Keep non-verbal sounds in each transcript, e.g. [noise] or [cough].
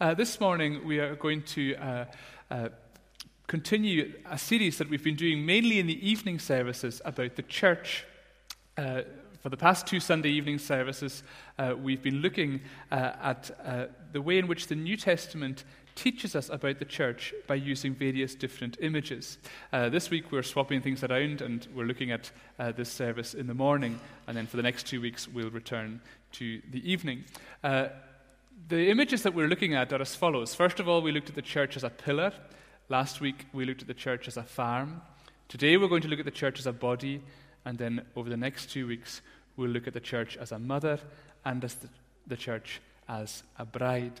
Uh, this morning, we are going to uh, uh, continue a series that we've been doing mainly in the evening services about the church. Uh, for the past two Sunday evening services, uh, we've been looking uh, at the way in which the New Testament teaches us about the church by using various different images. this week, we're swapping things around and we're looking at this service in the morning, and then for the next two weeks, we'll return to the evening. The images that we're looking at are as follows. First of all, we looked at the church as a pillar. Last week, we looked at the church as a farm. Today, we're going to look at the church as a body. And then over the next two weeks, we'll look at the church as a mother and as the, the church as a bride.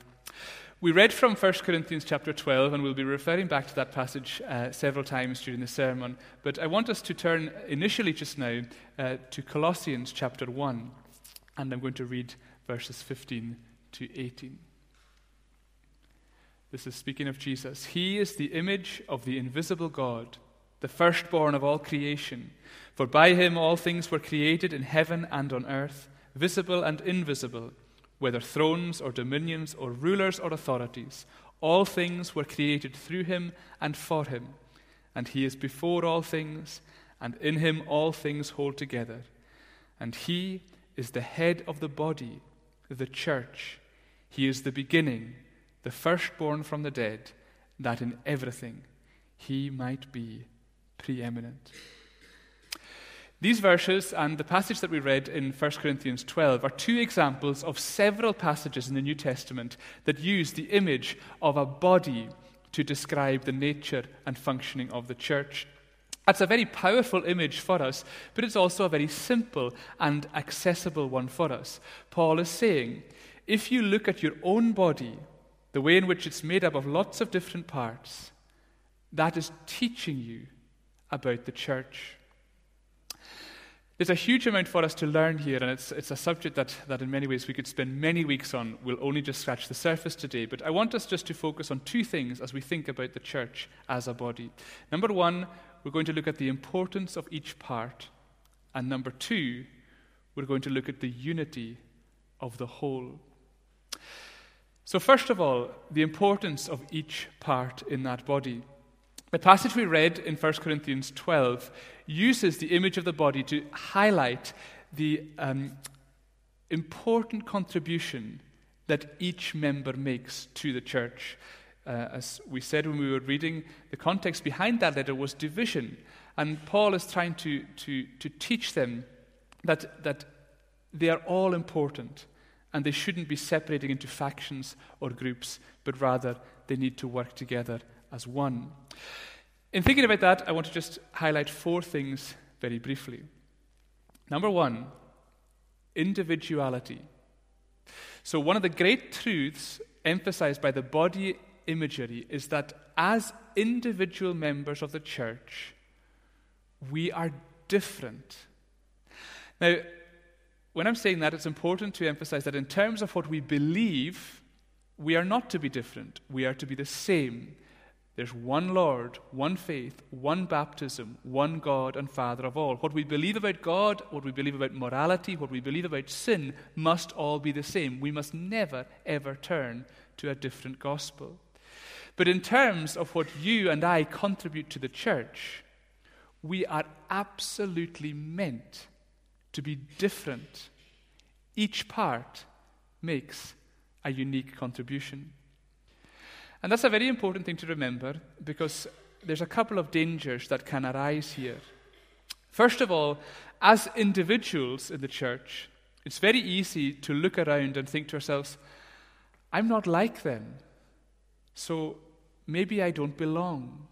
We read from 1 Corinthians chapter 12, and we'll be referring back to that passage uh, several times during the sermon. But I want us to turn initially just now uh, to Colossians chapter 1, and I'm going to read verses 15 to 18. This is speaking of Jesus. He is the image of the invisible God, the firstborn of all creation. For by him all things were created in heaven and on earth, visible and invisible, whether thrones or dominions or rulers or authorities. All things were created through him and for him. And he is before all things, and in him all things hold together. And he is the head of the body the church. He is the beginning, the firstborn from the dead, that in everything he might be preeminent. These verses and the passage that we read in 1 Corinthians 12 are two examples of several passages in the New Testament that use the image of a body to describe the nature and functioning of the church. That's a very powerful image for us, but it's also a very simple and accessible one for us. Paul is saying, if you look at your own body, the way in which it's made up of lots of different parts, that is teaching you about the church. There's a huge amount for us to learn here, and it's, it's a subject that, that in many ways we could spend many weeks on. We'll only just scratch the surface today, but I want us just to focus on two things as we think about the church as a body. Number one, we're going to look at the importance of each part. And number two, we're going to look at the unity of the whole. So, first of all, the importance of each part in that body. The passage we read in 1 Corinthians 12 uses the image of the body to highlight the um, important contribution that each member makes to the church. Uh, as we said when we were reading, the context behind that letter was division. And Paul is trying to, to, to teach them that, that they are all important and they shouldn't be separating into factions or groups, but rather they need to work together as one. In thinking about that, I want to just highlight four things very briefly. Number one, individuality. So, one of the great truths emphasized by the body imagery is that as individual members of the church, we are different. Now, when I'm saying that, it's important to emphasize that in terms of what we believe, we are not to be different. We are to be the same. There's one Lord, one faith, one baptism, one God and Father of all. What we believe about God, what we believe about morality, what we believe about sin must all be the same. We must never, ever turn to a different gospel. But in terms of what you and I contribute to the church, we are absolutely meant to be different. Each part makes a unique contribution. And that's a very important thing to remember because there's a couple of dangers that can arise here. First of all, as individuals in the church, it's very easy to look around and think to ourselves, I'm not like them. So maybe I don't belong.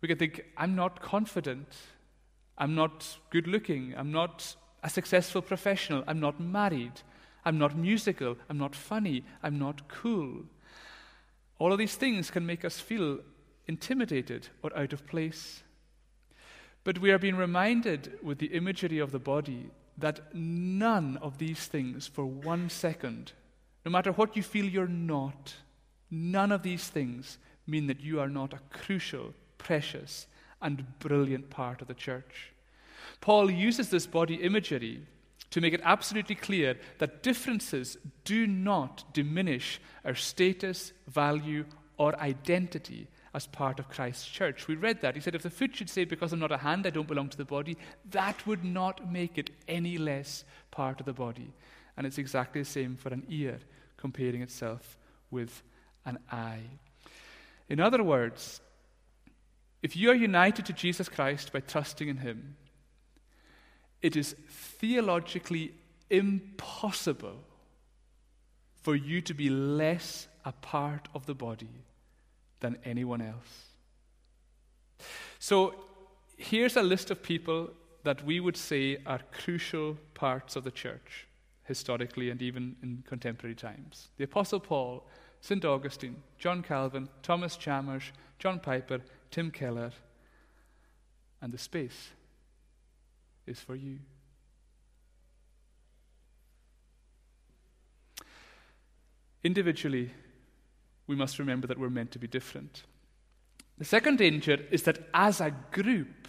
We can think, I'm not confident. I'm not good looking. I'm not a successful professional. I'm not married. I'm not musical. I'm not funny. I'm not cool. All of these things can make us feel intimidated or out of place. But we are being reminded with the imagery of the body that none of these things, for one second, no matter what you feel you're not, None of these things mean that you are not a crucial, precious, and brilliant part of the church. Paul uses this body imagery to make it absolutely clear that differences do not diminish our status, value, or identity as part of Christ's church. We read that. He said, If the foot should say, Because I'm not a hand, I don't belong to the body, that would not make it any less part of the body. And it's exactly the same for an ear comparing itself with an eye. In other words, if you are united to Jesus Christ by trusting in Him, it is theologically impossible for you to be less a part of the body than anyone else. So here's a list of people that we would say are crucial parts of the church, historically and even in contemporary times the Apostle Paul, St. Augustine, John Calvin, Thomas Chalmers, John Piper, Tim Keller, and the space is for you. Individually, we must remember that we're meant to be different. The second danger is that as a group,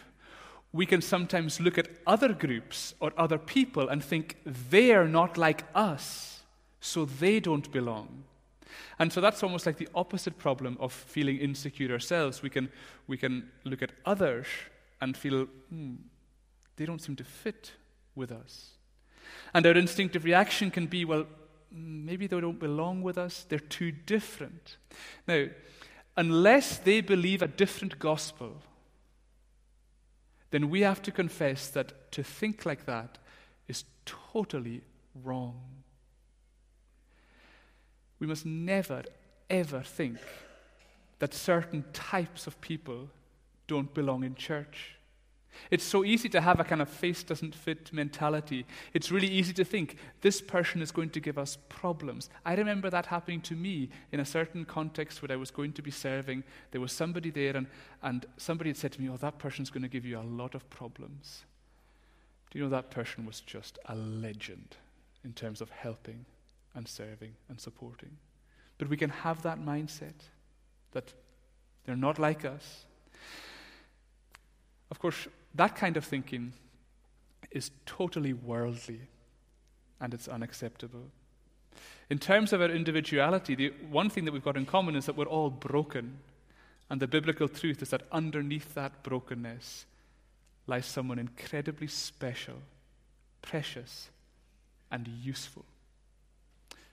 we can sometimes look at other groups or other people and think they're not like us, so they don't belong. And so that's almost like the opposite problem of feeling insecure ourselves. We can, we can look at others and feel, hmm, they don't seem to fit with us. And our instinctive reaction can be, well, maybe they don't belong with us, they're too different. Now, unless they believe a different gospel, then we have to confess that to think like that is totally wrong. We must never, ever think that certain types of people don't belong in church. It's so easy to have a kind of face doesn't fit mentality. It's really easy to think this person is going to give us problems. I remember that happening to me in a certain context where I was going to be serving. There was somebody there, and, and somebody had said to me, Oh, that person's going to give you a lot of problems. Do you know that person was just a legend in terms of helping and serving and supporting? But we can have that mindset that they're not like us. Of course, that kind of thinking is totally worldly and it's unacceptable. In terms of our individuality, the one thing that we've got in common is that we're all broken. And the biblical truth is that underneath that brokenness lies someone incredibly special, precious, and useful.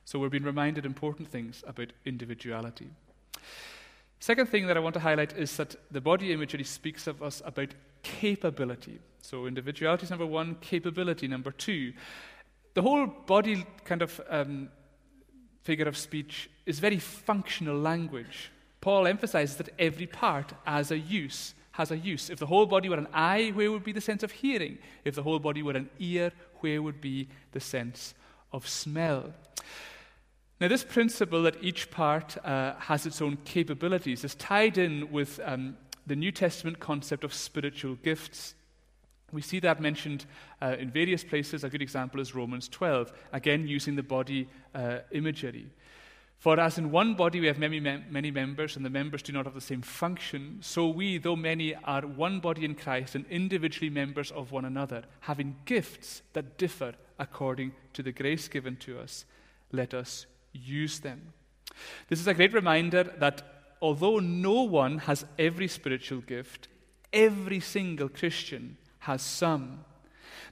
So we're being reminded important things about individuality. Second thing that I want to highlight is that the body imagery speaks of us about capability. So individuality is number one, capability number two. The whole body kind of um, figure of speech is very functional language. Paul emphasizes that every part has a use, has a use. If the whole body were an eye, where would be the sense of hearing? If the whole body were an ear, where would be the sense of smell? Now, this principle that each part uh, has its own capabilities is tied in with um, the New Testament concept of spiritual gifts. We see that mentioned uh, in various places. A good example is Romans 12, again using the body uh, imagery. For as in one body we have many, many members, and the members do not have the same function, so we, though many, are one body in Christ and individually members of one another, having gifts that differ according to the grace given to us. Let us use them. This is a great reminder that although no one has every spiritual gift, every single Christian has some.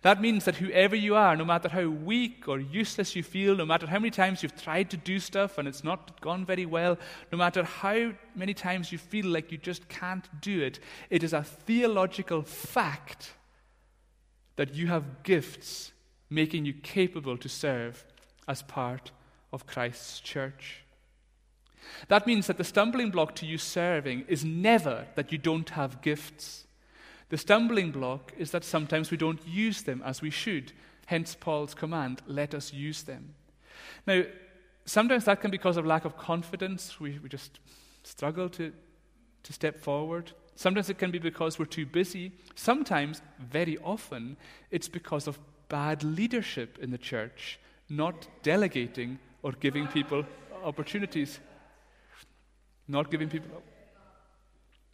That means that whoever you are, no matter how weak or useless you feel, no matter how many times you've tried to do stuff and it's not gone very well, no matter how many times you feel like you just can't do it, it is a theological fact that you have gifts making you capable to serve as part of Christ's church. That means that the stumbling block to you serving is never that you don't have gifts. The stumbling block is that sometimes we don't use them as we should. Hence Paul's command, let us use them. Now, sometimes that can be because of lack of confidence. We, we just struggle to, to step forward. Sometimes it can be because we're too busy. Sometimes, very often, it's because of bad leadership in the church, not delegating or giving people opportunities. Not giving people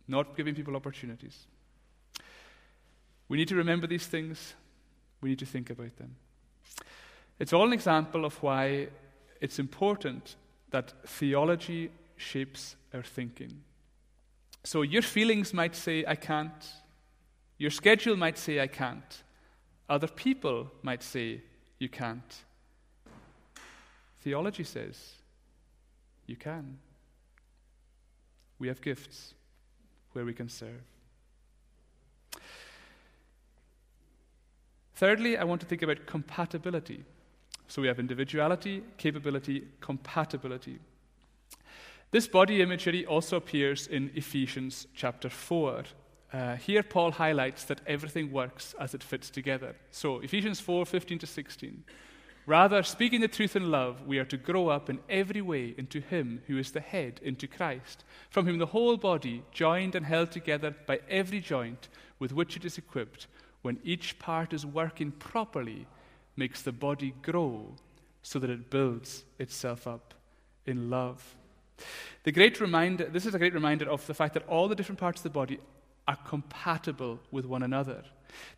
not giving people opportunities. We need to remember these things. We need to think about them. It's all an example of why it's important that theology shapes our thinking. So your feelings might say, I can't. Your schedule might say, I can't. Other people might say, you can't. Theology says, you can. We have gifts where we can serve. Thirdly, I want to think about compatibility. So we have individuality, capability, compatibility. This body imagery also appears in Ephesians chapter 4. Uh, here, Paul highlights that everything works as it fits together. So, Ephesians 4 15 to 16. Rather, speaking the truth in love, we are to grow up in every way into Him who is the head, into Christ, from whom the whole body, joined and held together by every joint with which it is equipped, when each part is working properly, makes the body grow so that it builds itself up in love. The great reminder, this is a great reminder of the fact that all the different parts of the body are compatible with one another.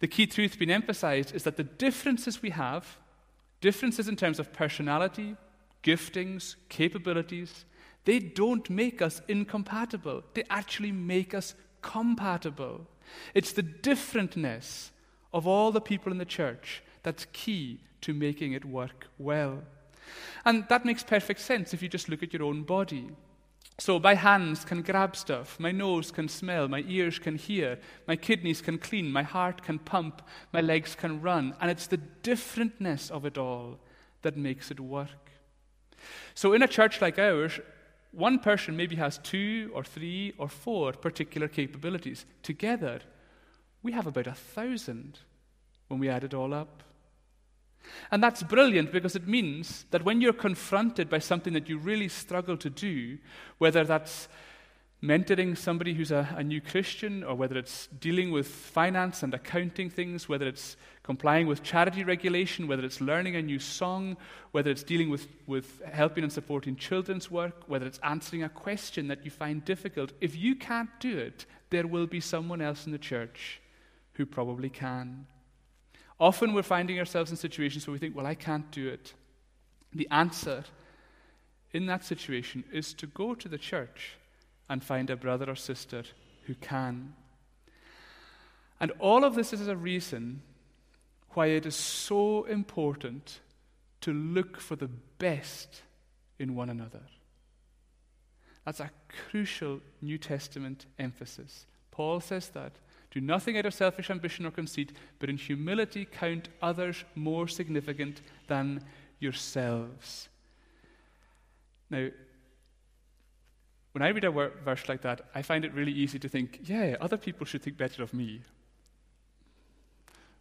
The key truth being emphasized is that the differences we have, Differences in terms of personality, giftings, capabilities, they don't make us incompatible. They actually make us compatible. It's the differentness of all the people in the church that's key to making it work well. And that makes perfect sense if you just look at your own body. So, my hands can grab stuff, my nose can smell, my ears can hear, my kidneys can clean, my heart can pump, my legs can run. And it's the differentness of it all that makes it work. So, in a church like ours, one person maybe has two or three or four particular capabilities. Together, we have about a thousand when we add it all up. And that's brilliant because it means that when you're confronted by something that you really struggle to do, whether that's mentoring somebody who's a, a, new Christian, or whether it's dealing with finance and accounting things, whether it's complying with charity regulation, whether it's learning a new song, whether it's dealing with, with helping and supporting children's work, whether it's answering a question that you find difficult, if you can't do it, there will be someone else in the church who probably can. Often we're finding ourselves in situations where we think, well, I can't do it. The answer in that situation is to go to the church and find a brother or sister who can. And all of this is a reason why it is so important to look for the best in one another. That's a crucial New Testament emphasis. Paul says that do nothing out of selfish ambition or conceit, but in humility count others more significant than yourselves. Now, when I read a verse like that, I find it really easy to think, yeah, other people should think better of me.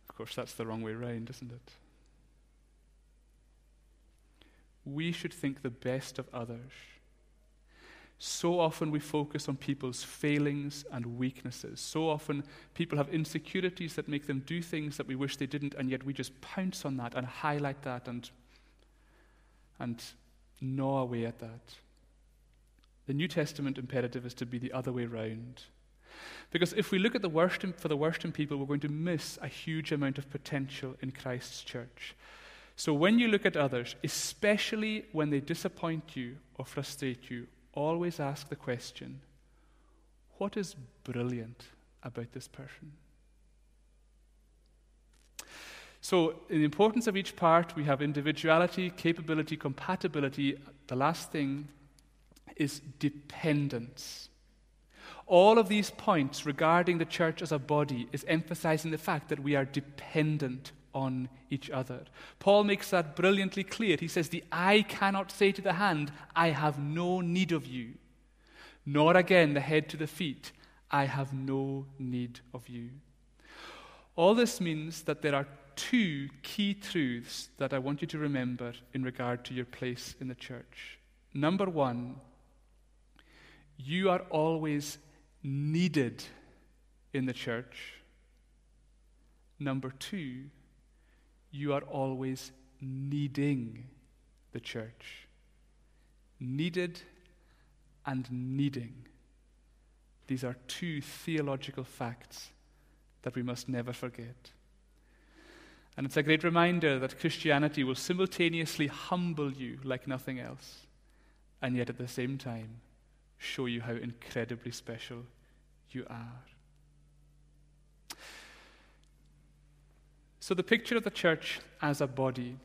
Of course, that's the wrong way around, isn't it? We should think the best of others. So often we focus on people's failings and weaknesses. So often people have insecurities that make them do things that we wish they didn't, and yet we just pounce on that and highlight that and, and gnaw away at that. The New Testament imperative is to be the other way round. Because if we look at the worst in, for the worst in people, we're going to miss a huge amount of potential in Christ's church. So when you look at others, especially when they disappoint you or frustrate you always ask the question what is brilliant about this person? So, in the importance of each part, we have individuality, capability, compatibility. The last thing is dependence. All of these points regarding the church as a body is emphasizing the fact that we are dependent on each other. Paul makes that brilliantly clear. He says, The eye cannot say to the hand, I have no need of you, nor again the head to the feet, I have no need of you. All this means that there are two key truths that I want you to remember in regard to your place in the church. Number one, you are always needed in the church. Number two, you are always needing the church. Needed and needing. These are two theological facts that we must never forget. And it's a great reminder that Christianity will simultaneously humble you like nothing else, and yet at the same time show you how incredibly special you are. So, the picture of the church as a body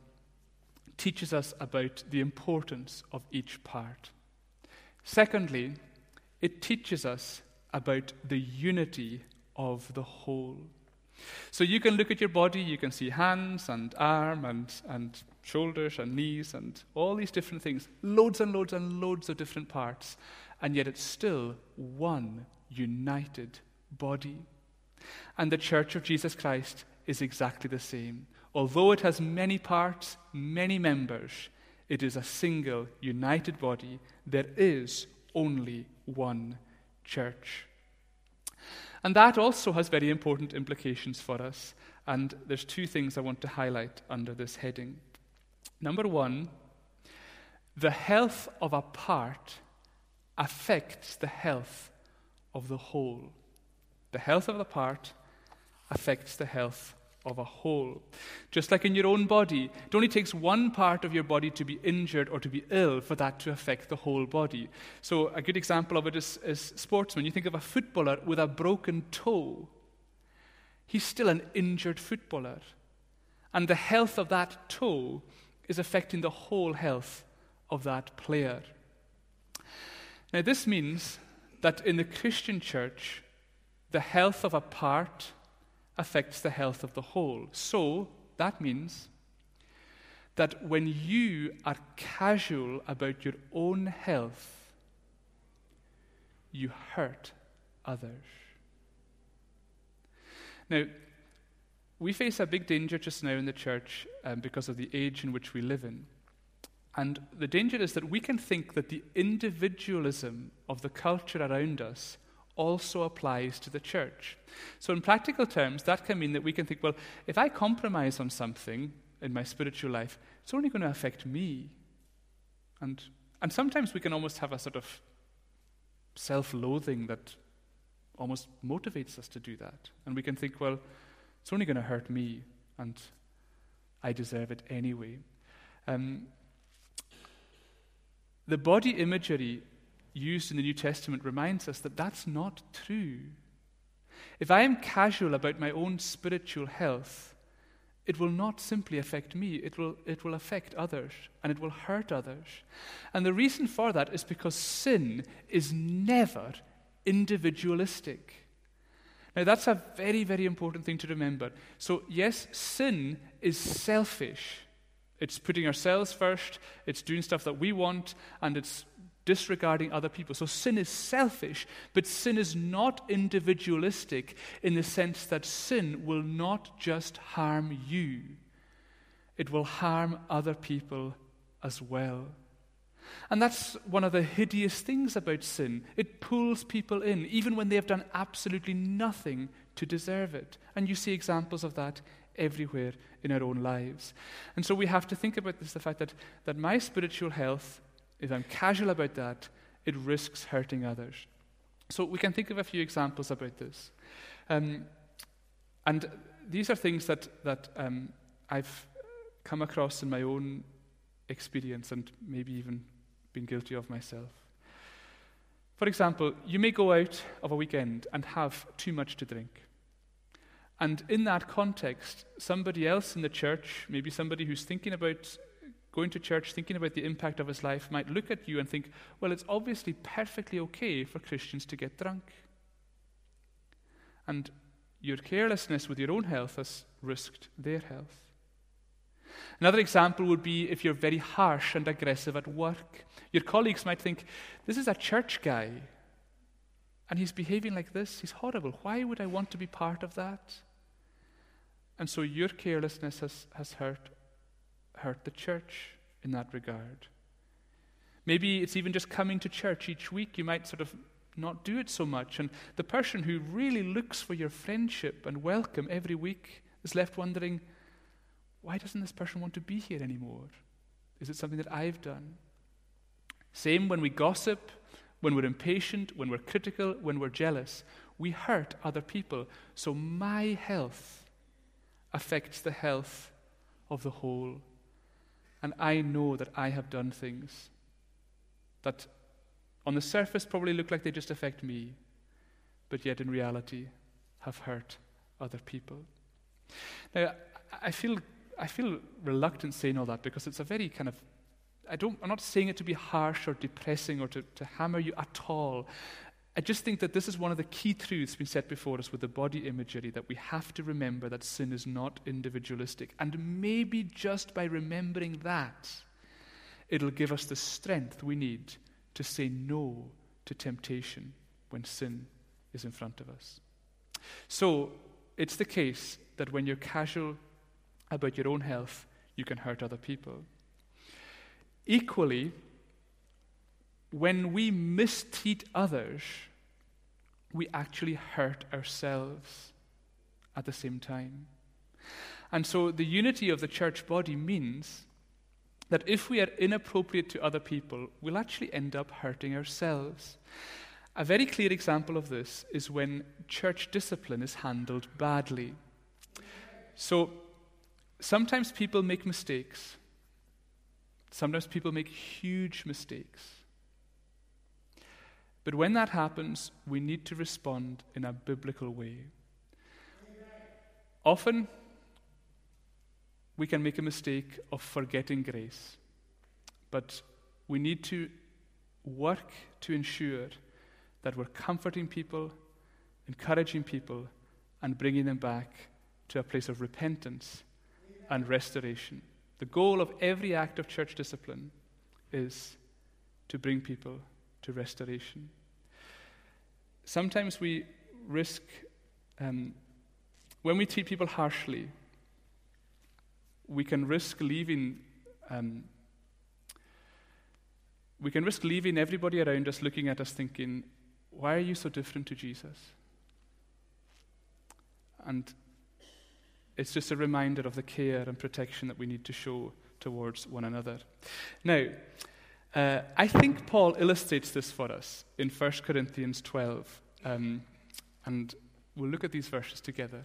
teaches us about the importance of each part. Secondly, it teaches us about the unity of the whole. So you can look at your body, you can see hands and arm and, and shoulders and knees and all these different things, loads and loads and loads of different parts, and yet it's still one united body. And the Church of Jesus Christ is exactly the same. Although it has many parts, many members, it is a single, united body. There is only one church. And that also has very important implications for us. And there's two things I want to highlight under this heading. Number one, the health of a part affects the health of the whole. The health of the part affects the health of a whole. Just like in your own body, it only takes one part of your body to be injured or to be ill for that to affect the whole body. So, a good example of it is, is sportsmen. You think of a footballer with a broken toe, he's still an injured footballer. And the health of that toe is affecting the whole health of that player. Now, this means that in the Christian church, the health of a part affects the health of the whole. So, that means that when you are casual about your own health, you hurt others. Now, we face a big danger just now in the church um, because of the age in which we live in. And the danger is that we can think that the individualism of the culture around us also applies to the church. So, in practical terms, that can mean that we can think, well, if I compromise on something in my spiritual life, it's only going to affect me. And, and sometimes we can almost have a sort of self loathing that almost motivates us to do that. And we can think, well, it's only going to hurt me, and I deserve it anyway. Um, the body imagery used in the New Testament reminds us that that's not true. If I am casual about my own spiritual health, it will not simply affect me, it will, it will affect others and it will hurt others. And the reason for that is because sin is never individualistic. Now, that's a very, very important thing to remember. So, yes, sin is selfish. It's putting ourselves first, it's doing stuff that we want, and it's disregarding other people. So sin is selfish, but sin is not individualistic in the sense that sin will not just harm you, it will harm other people as well. And that's one of the hideous things about sin. It pulls people in, even when they have done absolutely nothing to deserve it. And you see examples of that everywhere in our own lives. And so we have to think about this the fact that, that my spiritual health if I'm casual about that, it risks hurting others. So we can think of a few examples about this. Um, and these are things that, that um, I've come across in my own experience and maybe even been guilty of myself. For example, you may go out of a weekend and have too much to drink. And in that context, somebody else in the church, maybe somebody who's thinking about going to church, thinking about the impact of his life, might look at you and think, well, it's obviously perfectly okay for Christians to get drunk. And your carelessness with your own health has risked their health. Another example would be if you're very harsh and aggressive at work. Your colleagues might think, this is a church guy, and he's behaving like this. He's horrible. Why would I want to be part of that? And so your carelessness has, has hurt hurt the church in that regard. Maybe it's even just coming to church each week. You might sort of not do it so much. And the person who really looks for your friendship and welcome every week is left wondering, why doesn't this person want to be here anymore? Is it something that I've done? Same when we gossip, when we're impatient, when we're critical, when we're jealous. We hurt other people. So my health affects the health of the whole. And I know that I have done things that on the surface probably look like they just affect me, but yet in reality have hurt other people. Now, I feel, I feel reluctant saying all that because it's a very kind of I don't, I'm not saying it to be harsh or depressing or to, to hammer you at all. I just think that this is one of the key truths being set before us with the body imagery that we have to remember that sin is not individualistic. And maybe just by remembering that, it'll give us the strength we need to say no to temptation when sin is in front of us. So, it's the case that when you're casual about your own health, you can hurt other people. Equally, when we mistreat others, we actually hurt ourselves at the same time. And so the unity of the church body means that if we are inappropriate to other people, we'll actually end up hurting ourselves. A very clear example of this is when church discipline is handled badly. So sometimes people make mistakes. Sometimes people make huge mistakes. But when that happens, we need to respond in a biblical way. Often, we can make a mistake of forgetting grace, but we need to work to ensure that we're comforting people, encouraging people, and bringing them back to a place of repentance and restoration. The goal of every act of church discipline is to bring people to restoration. Sometimes we risk, um, when we treat people harshly, we can risk leaving. Um, we can risk leaving everybody around us looking at us thinking, why are you so different to Jesus? And it's just a reminder of the care and protection that we need to show towards one another. Now, uh, I think Paul illustrates this for us in 1 Corinthians 12. Um, and we'll look at these verses together.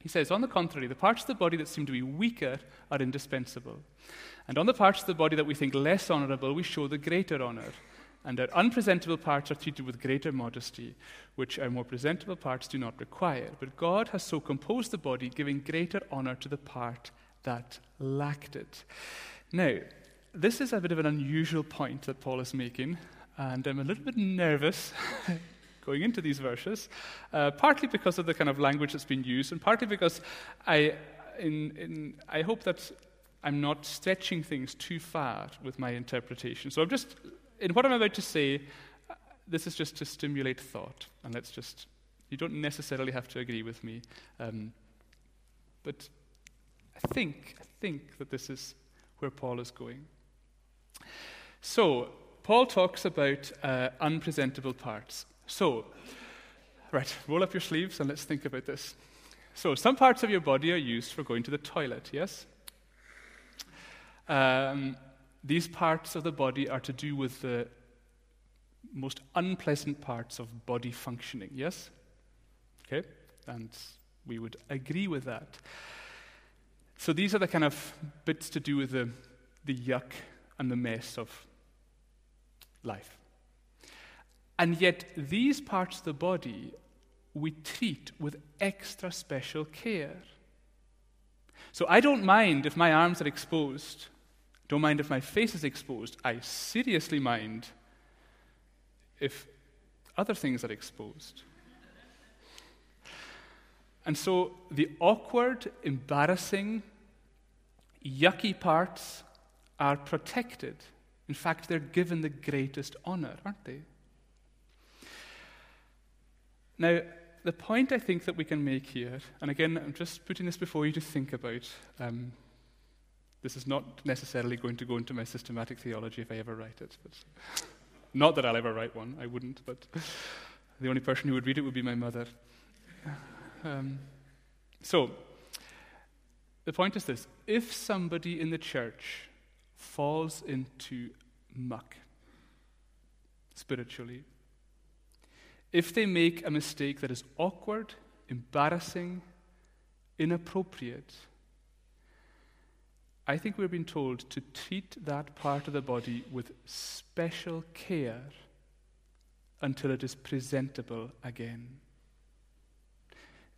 He says, On the contrary, the parts of the body that seem to be weaker are indispensable. And on the parts of the body that we think less honorable, we show the greater honor. And our unpresentable parts are treated with greater modesty, which our more presentable parts do not require. But God has so composed the body, giving greater honor to the part that lacked it. Now, this is a bit of an unusual point that Paul is making, and I'm a little bit nervous [laughs] going into these verses, uh, partly because of the kind of language that's been used, and partly because I, in, in, I hope that I'm not stretching things too far with my interpretation. So I'm just, in what I'm about to say, this is just to stimulate thought, and let's just, you don't necessarily have to agree with me, um, but I think, I think that this is where Paul is going. So, Paul talks about uh, unpresentable parts. So, right, roll up your sleeves and let's think about this. So, some parts of your body are used for going to the toilet, yes? Um, these parts of the body are to do with the most unpleasant parts of body functioning, yes? Okay? And we would agree with that. So these are the kind of bits to do with the, the yuck and the mess of life. And yet, these parts of the body we treat with extra special care. So I don't mind if my arms are exposed, don't mind if my face is exposed. I seriously mind if other things are exposed. And so the awkward, embarrassing, yucky parts are protected. In fact, they're given the greatest honor, aren't they? Now, the point I think that we can make here, and again, I'm just putting this before you to think about. Um, this is not necessarily going to go into my systematic theology if I ever write it. But [laughs] not that I'll ever write one, I wouldn't, but the only person who would read it would be my mother. Um, so, the point is this if somebody in the church falls into muck spiritually, if they make a mistake that is awkward, embarrassing, inappropriate, I think we're being told to treat that part of the body with special care until it is presentable again.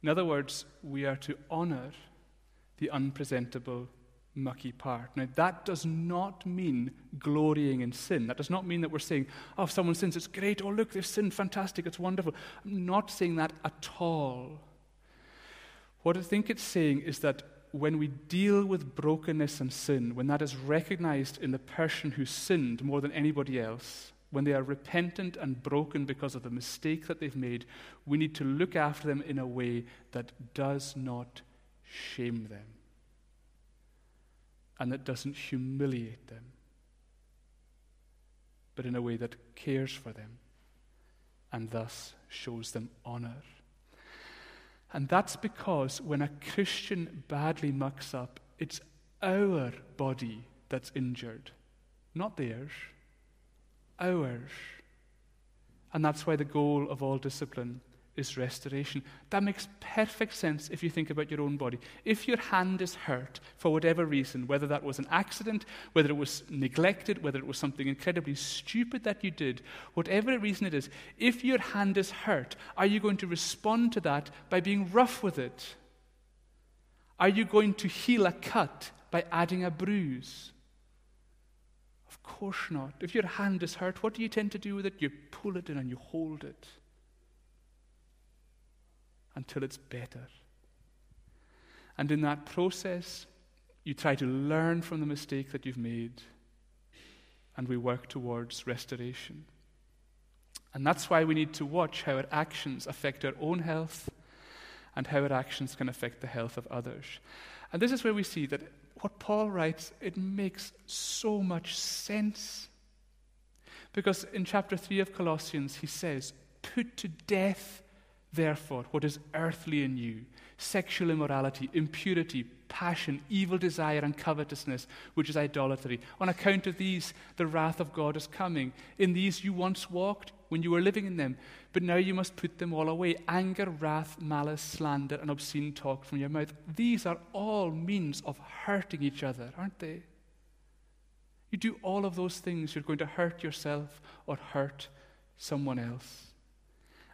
In other words, we are to honor the unpresentable, mucky part. Now, that does not mean glorying in sin. That does not mean that we're saying, oh, if someone sins, it's great. Oh, look, they've sinned. Fantastic. It's wonderful. I'm not saying that at all. What I think it's saying is that when we deal with brokenness and sin, when that is recognized in the person who sinned more than anybody else, when they are repentant and broken because of the mistake that they've made, we need to look after them in a way that does not shame them and that doesn't humiliate them, but in a way that cares for them and thus shows them honor. And that's because when a Christian badly mucks up, it's our body that's injured, not theirs, ours. And that's why the goal of all discipline is restoration. That makes perfect sense if you think about your own body. If your hand is hurt for whatever reason, whether that was an accident, whether it was neglected, whether it was something incredibly stupid that you did, whatever reason it is, if your hand is hurt, are you going to respond to that by being rough with it? Are you going to heal a cut by adding a bruise? Of course not. If your hand is hurt, what do you tend to do with it? You pull it in and you hold it until it's better. And in that process, you try to learn from the mistake that you've made, and we work towards restoration. And that's why we need to watch how our actions affect our own health and how our actions can affect the health of others. And this is where we see that what Paul writes, it makes so much sense. Because in chapter 3 of Colossians, he says, Put to death Therefore, what is earthly in you sexual immorality, impurity, passion, evil desire, and covetousness, which is idolatry. On account of these, the wrath of God is coming. In these you once walked when you were living in them, but now you must put them all away anger, wrath, malice, slander, and obscene talk from your mouth. These are all means of hurting each other, aren't they? You do all of those things, you're going to hurt yourself or hurt someone else.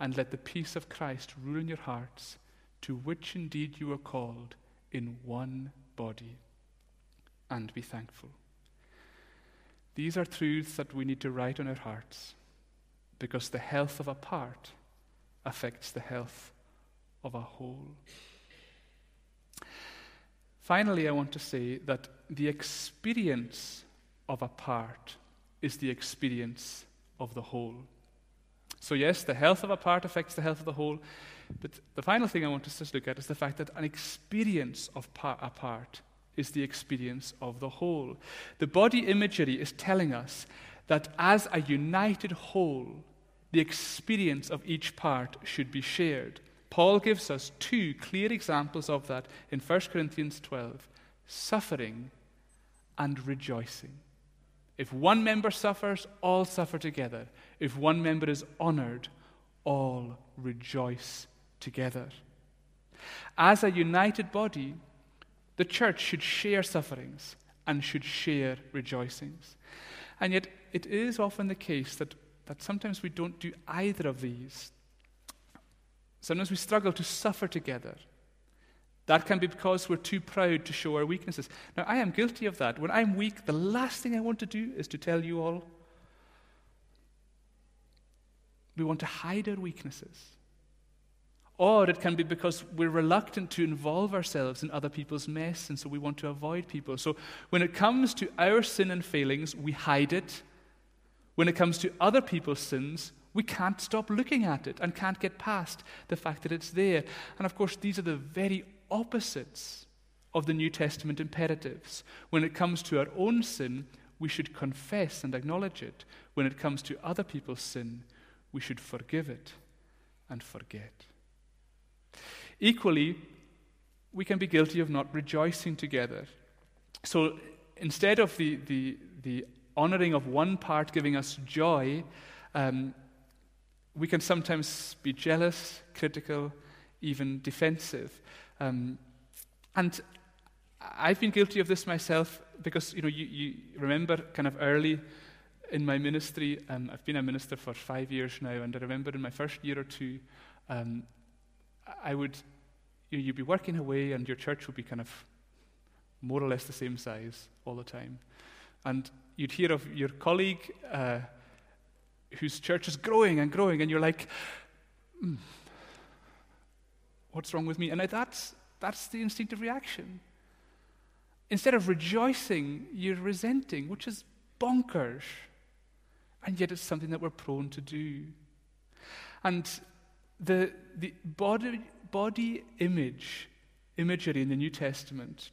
and let the peace of Christ rule in your hearts, to which indeed you are called in one body, and be thankful. These are truths that we need to write on our hearts because the health of a part affects the health of a whole. Finally, I want to say that the experience of a part is the experience of the whole. So, yes, the health of a part affects the health of the whole. But the final thing I want us to look at is the fact that an experience of part, a part is the experience of the whole. The body imagery is telling us that as a united whole, the experience of each part should be shared. Paul gives us two clear examples of that in 1 Corinthians 12 suffering and rejoicing. If one member suffers, all suffer together. If one member is honored, all rejoice together. As a united body, the church should share sufferings and should share rejoicings. And yet, it is often the case that, that sometimes we don't do either of these. Sometimes we struggle to suffer together that can be because we're too proud to show our weaknesses. Now, I am guilty of that. When I'm weak, the last thing I want to do is to tell you all. We want to hide our weaknesses. Or it can be because we're reluctant to involve ourselves in other people's mess, and so we want to avoid people. So when it comes to our sin and failings, we hide it. When it comes to other people's sins, we can't stop looking at it and can't get past the fact that it's there. And of course, these are the very opposites of the New Testament imperatives. When it comes to our own sin, we should confess and acknowledge it. When it comes to other people's sin, we should forgive it and forget. Equally, we can be guilty of not rejoicing together. So instead of the, the, the honoring of one part giving us joy, um, we can sometimes be jealous, critical, even defensive. Um, and I've been guilty of this myself because, you know, you, you remember kind of early in my ministry, um, I've been a minister for five years now, and I remember in my first year or two, um, I would, you know, you'd be working away and your church would be kind of more or less the same size all the time. And you'd hear of your colleague uh, whose church is growing and growing, and you're like, mm, what's wrong with me? And that's, that's the instinctive reaction. Instead of rejoicing, you're resenting, which is bonkers. And yet it's something that we're prone to do. And the, the body, body image, imagery in the New Testament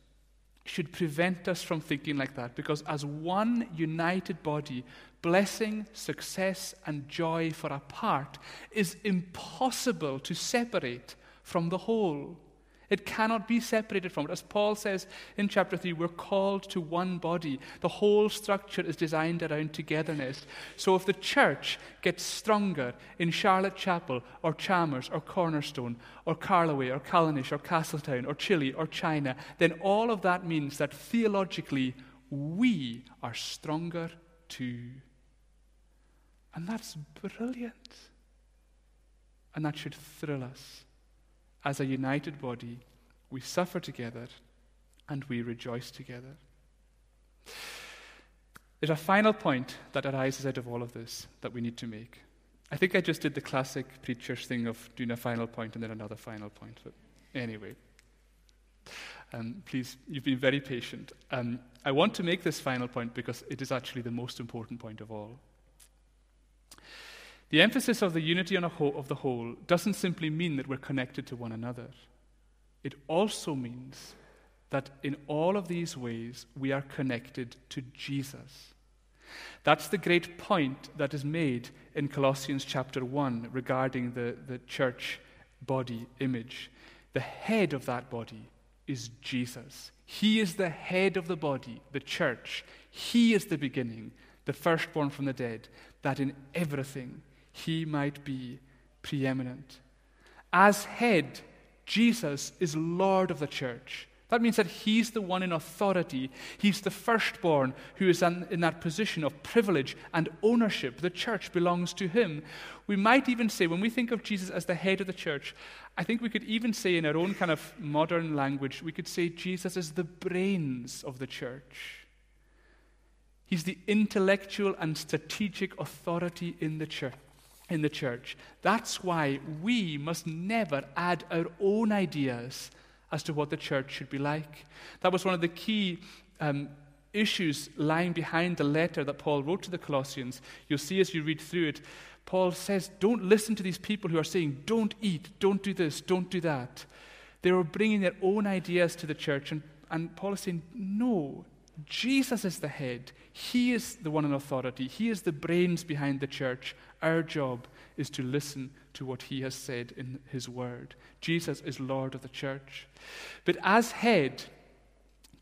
should prevent us from thinking like that because, as one united body, blessing, success, and joy for a part is impossible to separate from the whole. It cannot be separated from it. As Paul says in chapter 3, we're called to one body. The whole structure is designed around togetherness. So if the church gets stronger in Charlotte Chapel or Chalmers or Cornerstone or Carloway or Callanish or Castletown or Chile or China, then all of that means that theologically we are stronger too. And that's brilliant. And that should thrill us as a united body, we suffer together and we rejoice together. There's a final point that arises out of all of this that we need to make. I think I just did the classic preacher's thing of doing a final point and then another final point. But anyway, um, please, you've been very patient. Um, I want to make this final point because it is actually the most important point of all. The emphasis of the unity of the whole doesn't simply mean that we're connected to one another. It also means that in all of these ways we are connected to Jesus. That's the great point that is made in Colossians chapter 1 regarding the, the church body image. The head of that body is Jesus. He is the head of the body, the church. He is the beginning, the firstborn from the dead, that in everything he might be preeminent. As head, Jesus is Lord of the church. That means that he's the one in authority. He's the firstborn who is in that position of privilege and ownership. The church belongs to him. We might even say, when we think of Jesus as the head of the church, I think we could even say in our own kind of modern language, we could say Jesus is the brains of the church. He's the intellectual and strategic authority in the church in the church. That's why we must never add our own ideas as to what the church should be like. That was one of the key um, issues lying behind the letter that Paul wrote to the Colossians. You'll see as you read through it, Paul says, Don't listen to these people who are saying, Don't eat, don't do this, don't do that. They were bringing their own ideas to the church, and, and Paul is saying, No, Jesus is the head. He is the one in authority. He is the brains behind the church. Our job is to listen to what he has said in his word. Jesus is Lord of the church. But as head,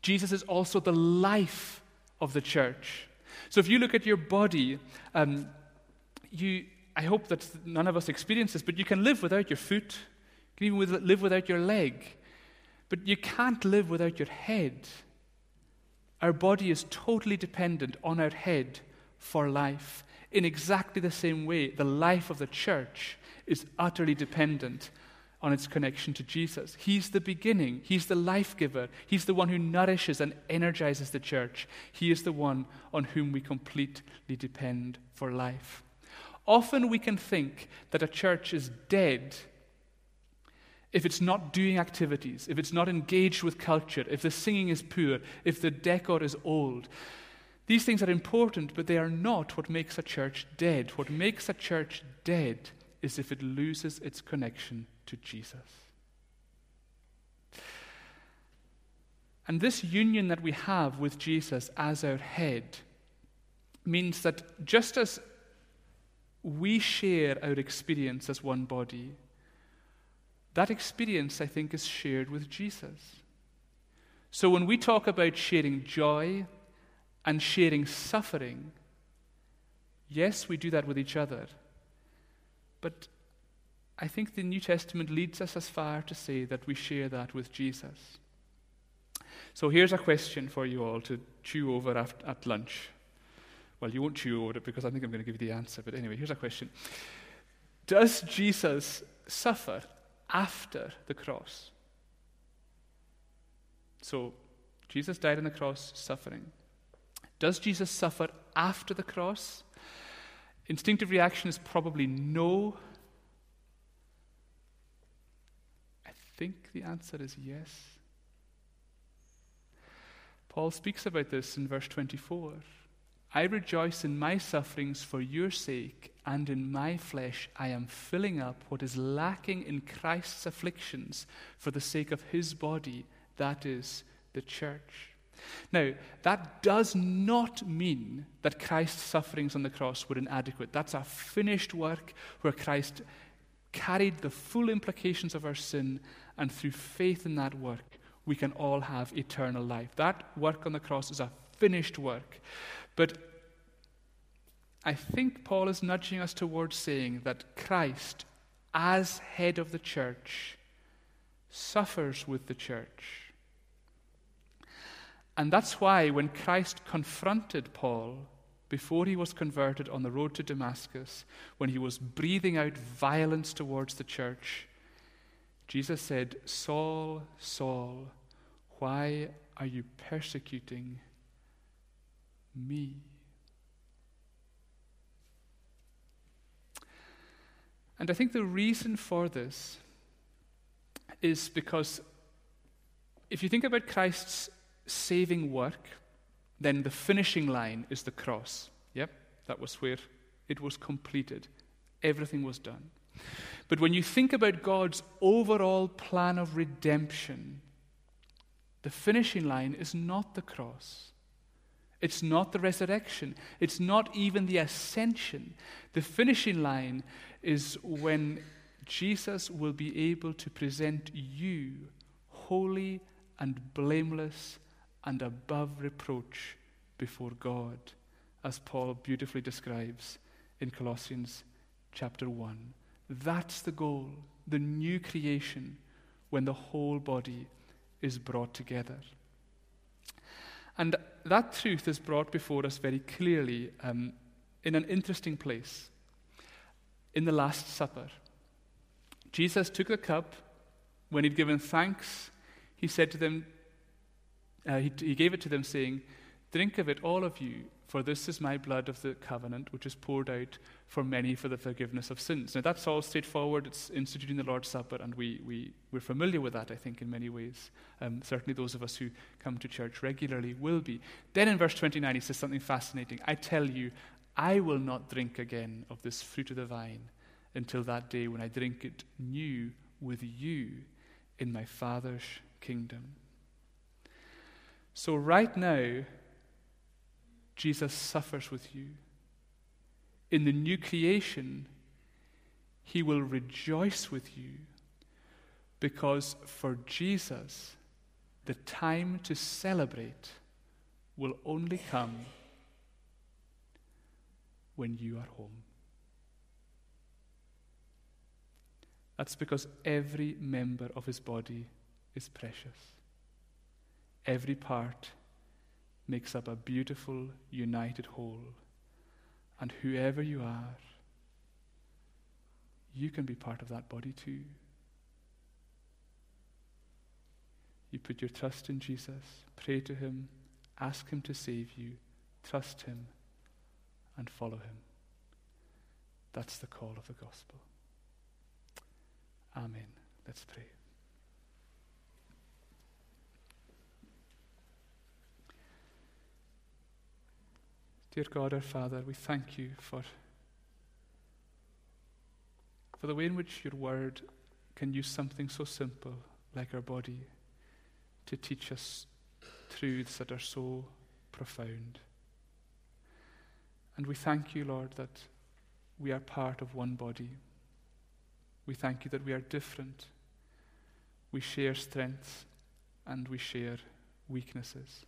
Jesus is also the life of the church. So if you look at your body, um, you, I hope that none of us experience this, but you can live without your foot, you can even live without your leg, but you can't live without your head. Our body is totally dependent on our head for life. In exactly the same way, the life of the church is utterly dependent on its connection to Jesus. He's the beginning, He's the life giver, He's the one who nourishes and energizes the church. He is the one on whom we completely depend for life. Often we can think that a church is dead if it's not doing activities, if it's not engaged with culture, if the singing is poor, if the decor is old. These things are important, but they are not what makes a church dead. What makes a church dead is if it loses its connection to Jesus. And this union that we have with Jesus as our head means that just as we share our experience as one body, that experience, I think, is shared with Jesus. So when we talk about sharing joy and sharing suffering, yes, we do that with each other. But I think the New Testament leads us as far to say that we share that with Jesus. So here's a question for you all to chew over at lunch. Well, you won't chew over it because I think I'm going to give you the answer. But anyway, here's a question Does Jesus suffer after the cross? So, Jesus died on the cross, suffering. Does Jesus suffer after the cross? Instinctive reaction is probably no. I think the answer is yes. Paul speaks about this in verse 24. I rejoice in my sufferings for your sake, and in my flesh I am filling up what is lacking in Christ's afflictions for the sake of his body, that is, the church. Now, that does not mean that Christ's sufferings on the cross were inadequate. That's a finished work where Christ carried the full implications of our sin, and through faith in that work, we can all have eternal life. That work on the cross is a finished work. But I think Paul is nudging us towards saying that Christ, as head of the church, suffers with the church. And that's why when Christ confronted Paul before he was converted on the road to Damascus, when he was breathing out violence towards the church, Jesus said, Saul, Saul, why are you persecuting me? And I think the reason for this is because if you think about Christ's saving work, then the finishing line is the cross. Yep, that was where it was completed. Everything was done. But when you think about God's overall plan of redemption, the finishing line is not the cross. It's not the resurrection. It's not even the ascension. The finishing line is when Jesus will be able to present you holy and blameless and above reproach before God, as Paul beautifully describes in Colossians chapter 1. That's the goal, the new creation, when the whole body is brought together. And that truth is brought before us very clearly um, in an interesting place in the Last Supper. Jesus took the cup. When he'd given thanks, he said to them, uh, he, he gave it to them, saying, Drink of it, all of you, for this is my blood of the covenant, which is poured out for many for the forgiveness of sins. Now, that's all straightforward. It's instituting the Lord's Supper, and we, we, we're familiar with that, I think, in many ways. Um, certainly, those of us who come to church regularly will be. Then in verse 29, he says something fascinating. I tell you, I will not drink again of this fruit of the vine until that day when I drink it new with you in my Father's kingdom. So, right now, Jesus suffers with you. In the new creation, he will rejoice with you because for Jesus, the time to celebrate will only come when you are home. That's because every member of his body is precious. Every part makes up a beautiful, united whole. And whoever you are, you can be part of that body too. You put your trust in Jesus, pray to Him, ask Him to save you, trust Him, and follow Him. That's the call of the gospel. Amen. Let's pray. Dear God, our Father, we thank you for, for the way in which your word can use something so simple like our body to teach us truths that are so profound. And we thank you, Lord, that we are part of one body. We thank you that we are different. We share strengths and we share weaknesses.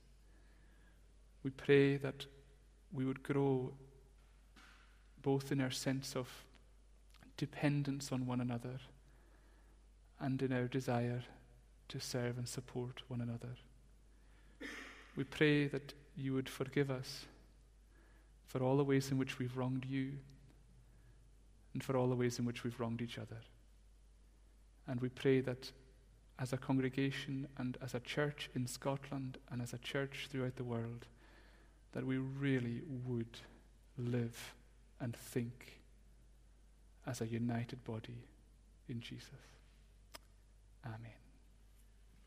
We pray that we would grow both in our sense of dependence on one another and in our desire to serve and support one another. We pray that you would forgive us for all the ways in which we've wronged you and for all the ways in which we've wronged each other. And we pray that as a congregation and as a church in Scotland and as a church throughout the world, that we really would live and think as a united body in Jesus. Amen.